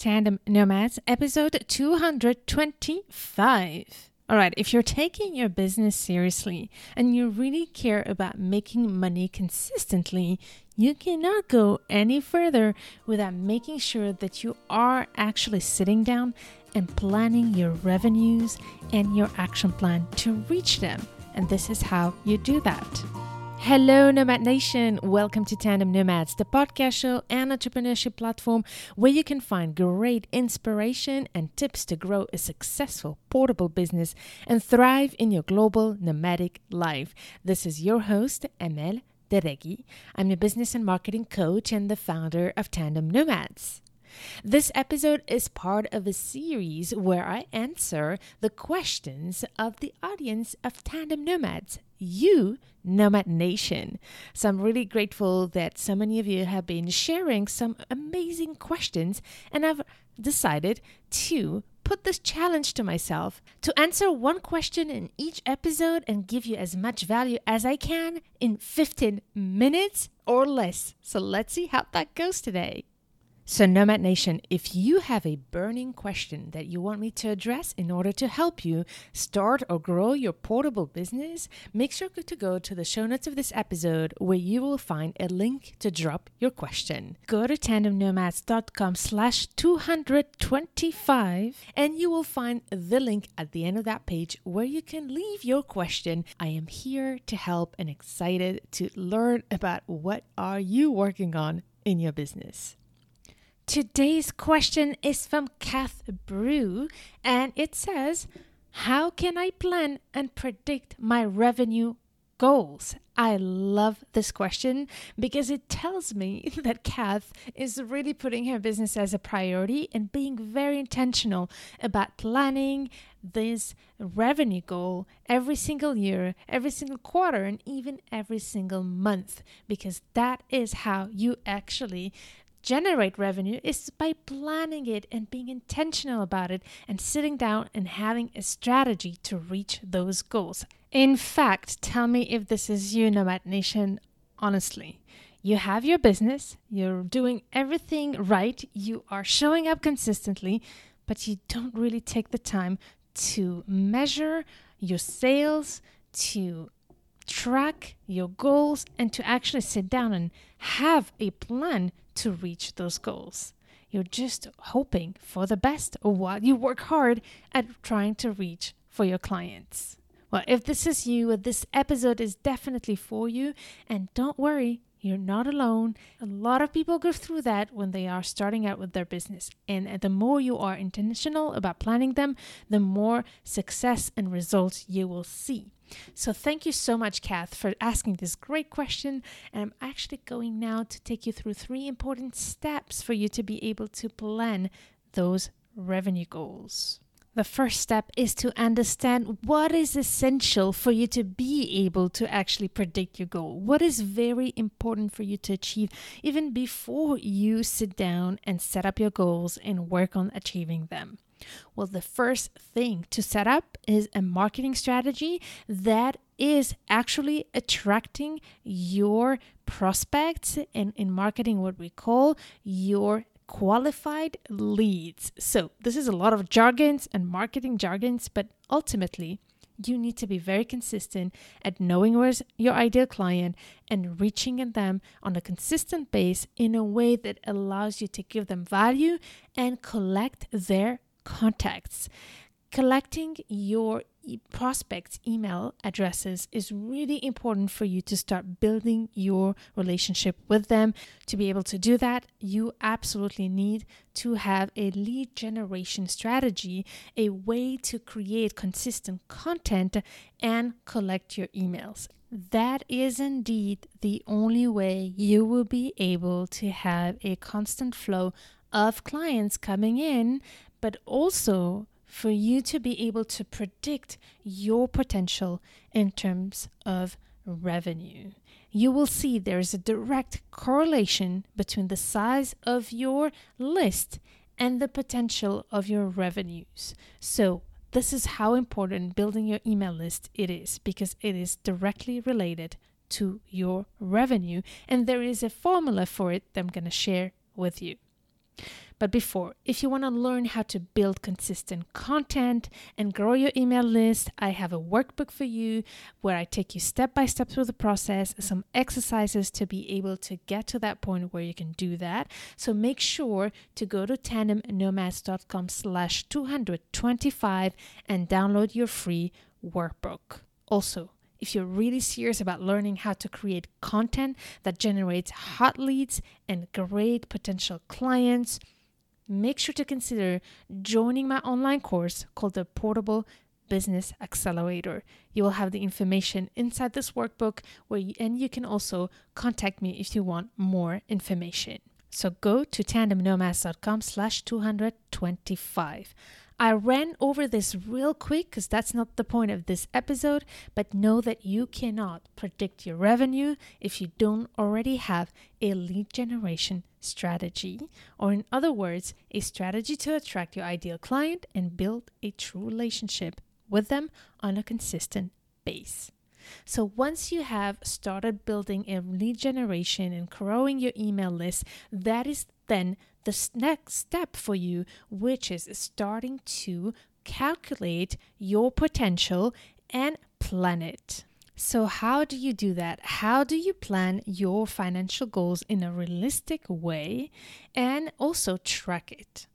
Tandem Nomads, episode 225. All right, if you're taking your business seriously and you really care about making money consistently, you cannot go any further without making sure that you are actually sitting down and planning your revenues and your action plan to reach them. And this is how you do that. Hello, Nomad Nation. Welcome to Tandem Nomads, the podcast show and entrepreneurship platform where you can find great inspiration and tips to grow a successful portable business and thrive in your global nomadic life. This is your host, Amel Derragui. I'm a business and marketing coach and the founder of Tandem Nomads. This episode is part of a series where I answer the questions of the audience of Tandem Nomads, you, Nomad Nation. So I'm really grateful that so many of you have been sharing some amazing questions, and I've decided to put this challenge to myself to answer one question in each episode and give you as much value as I can in 15 minutes or less. So let's see how that goes today. So, Nomad Nation, if you have a burning question that you want me to address in order to help you start or grow your portable business, make sure to go to the show notes of this episode where you will find a link to drop your question. Go to tandemnomads.com slash 225 and you will find the link at the end of that page where you can leave your question. I am here to help and excited to learn about what are you working on in your business. Today's question is from Kath Brew, and it says, How can I plan and predict my revenue goals? I love this question because it tells me that Kath is really putting her business as a priority and being very intentional about planning this revenue goal every single year, every single quarter, and even every single month because that is how you actually generate revenue is by planning it and being intentional about it and sitting down and having a strategy to reach those goals. In fact, tell me if this is you, Nomad Nation, honestly. You have your business, you're doing everything right, you are showing up consistently, but you don't really take the time to measure your sales, to track your goals, and to actually sit down and have a plan to reach those goals. You're just hoping for the best while you work hard at trying to reach for your clients. Well, if this is you, uh, this episode is definitely for you. And don't worry, you're not alone. A lot of people go through that when they are starting out with their business. And uh, the more you are intentional about planning them, the more success and results you will see. So thank you so much, Kath, for asking this great question. And I'm actually going now to take you through three important steps for you to be able to plan those revenue goals. The first step is to understand what is essential for you to be able to actually predict your goal. What is very important for you to achieve even before you sit down and set up your goals and work on achieving them. Well, the first thing to set up is a marketing strategy that is actually attracting your prospects and in marketing what we call your qualified leads. So, this is a lot of jargons and marketing jargons, but ultimately, you need to be very consistent at knowing where's your ideal client and reaching them on a consistent base in a way that allows you to give them value and collect their contacts. Collecting your prospects' email addresses is really important for you to start building your relationship with them. To be able to do that, you absolutely need to have a lead generation strategy, a way to create consistent content and collect your emails. That is indeed the only way you will be able to have a constant flow of clients coming in but also for you to be able to predict your potential in terms of revenue. You will see there's a direct correlation between the size of your list and the potential of your revenues. So, this is how important building your email list it is because it is directly related to your revenue and there is a formula for it that I'm going to share with you. But before, if you want to learn how to build consistent content and grow your email list, I have a workbook for you where I take you step by step through the process, some exercises to be able to get to that point where you can do that. So make sure to go to tandemnomads.com slash 225 and download your free workbook. Also, if you're really serious about learning how to create content that generates hot leads and great potential clients, make sure to consider joining my online course called the Portable Business Accelerator. You will have the information inside this workbook where you, and you can also contact me if you want more information. So go to tandemnomads.com slash 225. I ran over this real quick because that's not the point of this episode, but know that you cannot predict your revenue if you don't already have a lead generation strategy, or in other words, a strategy to attract your ideal client and build a true relationship with them on a consistent base. So once you have started building a lead generation and growing your email list, that is then the next step for you, which is starting to calculate your potential and plan it. So, how do you do that? How do you plan your financial goals in a realistic way and also track it?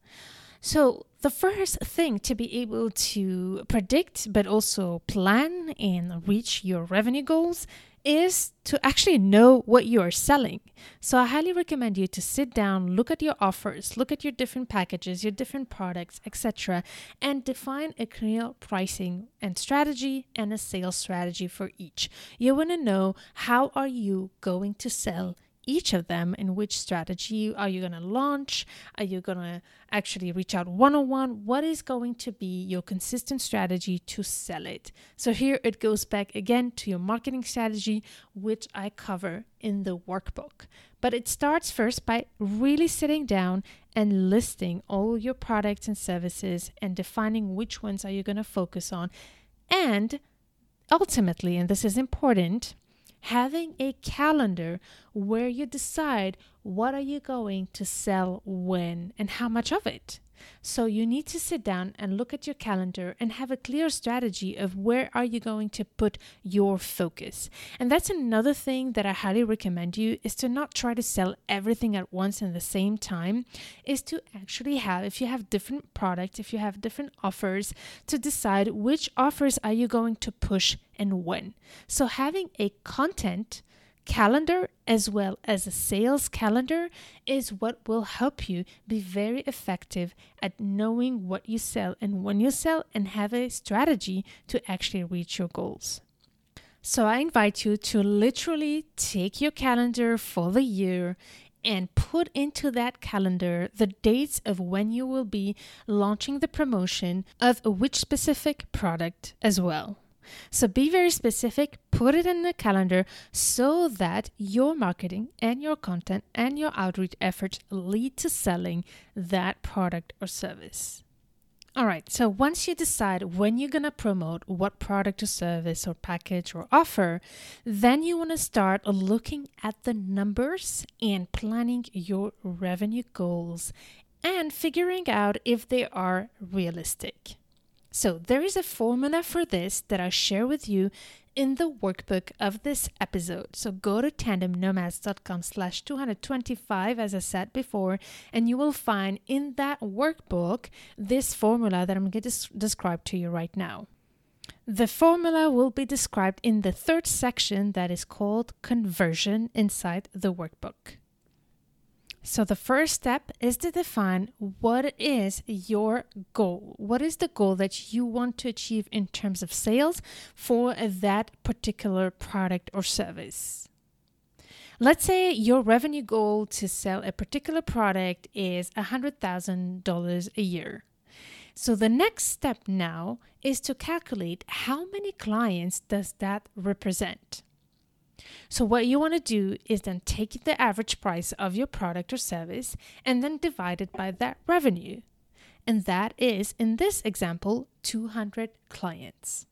So, the first thing to be able to predict but also plan and reach your revenue goals is to actually know what you are selling. So I highly recommend you to sit down, look at your offers, look at your different packages, your different products, etc., and define a clear pricing and strategy and a sales strategy for each. You want to know how are you going to sell each of them and which strategy are you going to launch? Are you going to actually reach out one on one? What is going to be your consistent strategy to sell it? So, here it goes back again to your marketing strategy, which I cover in the workbook. But it starts first by really sitting down and listing all your products and services and defining which ones are you going to focus on. And ultimately, and this is important, having a calendar where you decide what are you going to sell when and how much of it so you need to sit down and look at your calendar and have a clear strategy of where are you going to put your focus. And that's another thing that I highly recommend you is to not try to sell everything at once in the same time is to actually have if you have different products, if you have different offers to decide which offers are you going to push and when. So having a content calendar as well as a sales calendar is what will help you be very effective at knowing what you sell and when you sell and have a strategy to actually reach your goals. So I invite you to literally take your calendar for the year and put into that calendar the dates of when you will be launching the promotion of which specific product as well. So be very specific, put it in the calendar so that your marketing and your content and your outreach efforts lead to selling that product or service. All right, so once you decide when you're going to promote what product or service or package or offer, then you want to start looking at the numbers and planning your revenue goals and figuring out if they are realistic. So there is a formula for this that I share with you in the workbook of this episode. So go to tandemnomads.com slash 225, as I said before, and you will find in that workbook this formula that I'm going to describe to you right now. The formula will be described in the third section that is called conversion inside the workbook. So, the first step is to define what is your goal. What is the goal that you want to achieve in terms of sales for that particular product or service? Let's say your revenue goal to sell a particular product is $100,000 a year. So the next step now is to calculate how many clients does that represent. So, what you want to do is then take the average price of your product or service and then divide it by that revenue. And that is, in this example, 200 clients.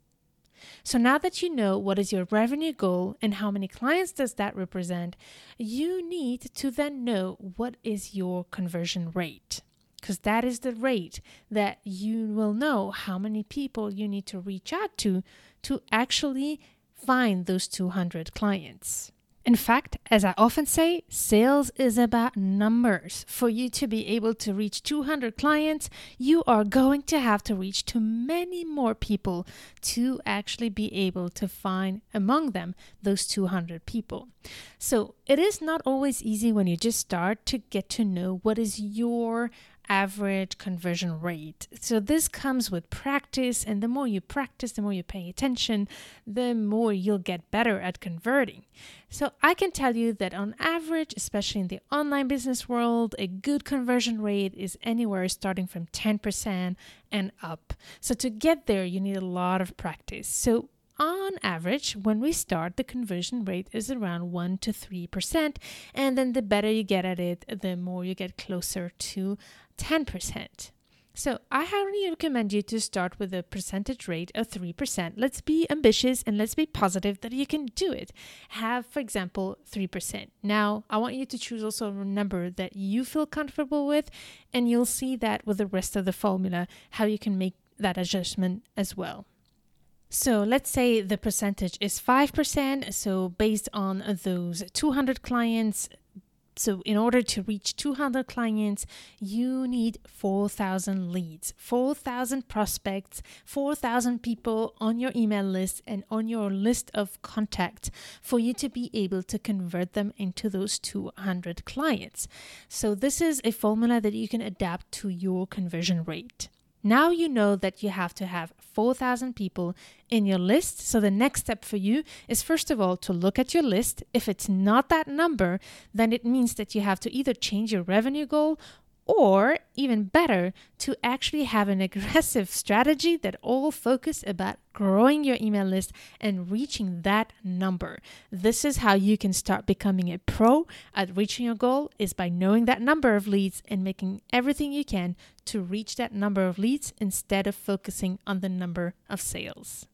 So now that you know what is your revenue goal and how many clients does that represent, you need to then know what is your conversion rate. because that is the rate that you will know how many people you need to reach out to to actually find those 200 clients. In fact, as I often say, sales is about numbers. For you to be able to reach 200 clients, you are going to have to reach to many more people to actually be able to find among them those 200 people. So it is not always easy when you just start to get to know what is your average conversion rate. So this comes with practice, and the more you practice, the more you pay attention, the more you'll get better at converting. So I can tell you that on average, especially in the online business world, a good conversion rate is anywhere starting from 10% and up. So to get there, you need a lot of practice. So on average, when we start, the conversion rate is around 1 to 3%. And then the better you get at it, the more you get closer to 10%. So I highly recommend you to start with a percentage rate of 3%. Let's be ambitious and let's be positive that you can do it. Have, for example, 3%. Now, I want you to choose also a number that you feel comfortable with, and you'll see that with the rest of the formula, how you can make that adjustment as well. So let's say the percentage is 5%. So based on those 200 clients, so in order to reach 200 clients, you need 4,000 leads, 4,000 prospects, 4,000 people on your email list and on your list of contacts for you to be able to convert them into those 200 clients. So this is a formula that you can adapt to your conversion rate. Now you know that you have to have 4,000 people in your list. So the next step for you is first of all to look at your list. If it's not that number, then it means that you have to either change your revenue goal or even better to actually have an aggressive strategy that all focus about growing your email list and reaching that number. This is how you can start becoming a pro at reaching your goal is by knowing that number of leads and making everything you can to reach that number of leads instead of focusing on the number of sales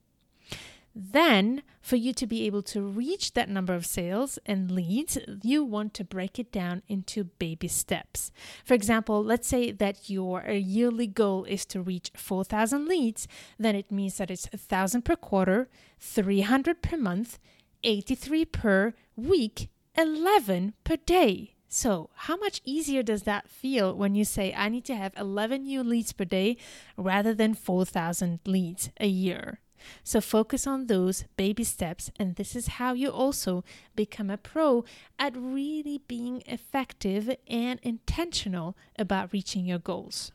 then, for you to be able to reach that number of sales and leads, you want to break it down into baby steps. For example, let's say that your yearly goal is to reach 4,000 leads, then it means that it's 1,000 per quarter, 300 per month, 83 per week, 11 per day. So, how much easier does that feel when you say, I need to have 11 new leads per day rather than 4,000 leads a year? So focus on those baby steps, and this is how you also become a pro at really being effective and intentional about reaching your goals.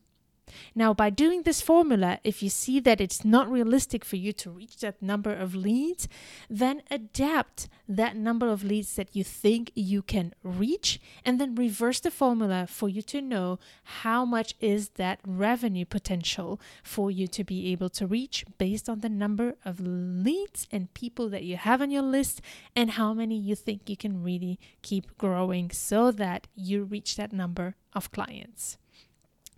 Now, by doing this formula, if you see that it's not realistic for you to reach that number of leads, then adapt that number of leads that you think you can reach and then reverse the formula for you to know how much is that revenue potential for you to be able to reach based on the number of leads and people that you have on your list and how many you think you can really keep growing so that you reach that number of clients.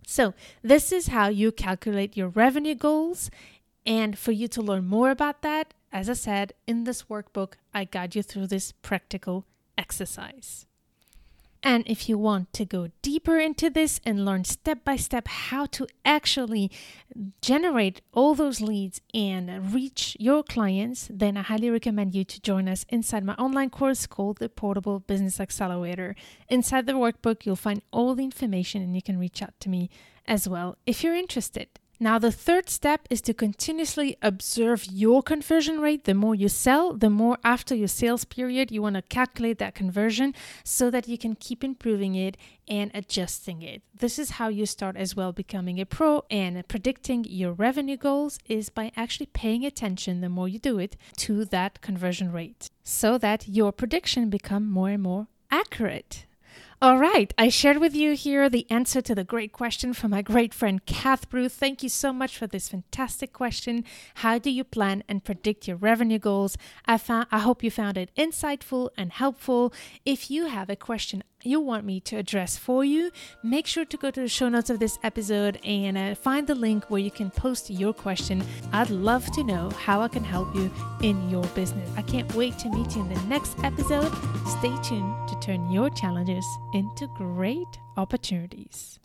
So, this is how you calculate your revenue goals. And for you to learn more about that, as I said, in this workbook, I guide you through this practical exercise. And if you want to go deeper into this and learn step by step how to actually generate all those leads and reach your clients, then I highly recommend you to join us inside my online course called the Portable Business Accelerator. Inside the workbook, you'll find all the information and you can reach out to me as well if you're interested. Now, the third step is to continuously observe your conversion rate. The more you sell, the more after your sales period, you want to calculate that conversion so that you can keep improving it and adjusting it. This is how you start as well becoming a pro and predicting your revenue goals is by actually paying attention the more you do it to that conversion rate so that your prediction become more and more accurate. All right, I shared with you here the answer to the great question from my great friend Kath Brew. Thank you so much for this fantastic question. How do you plan and predict your revenue goals? I I hope you found it insightful and helpful. If you have a question you want me to address for you, make sure to go to the show notes of this episode and uh, find the link where you can post your question. I'd love to know how I can help you in your business. I can't wait to meet you in the next episode. Stay tuned to turn your challenges into great opportunities.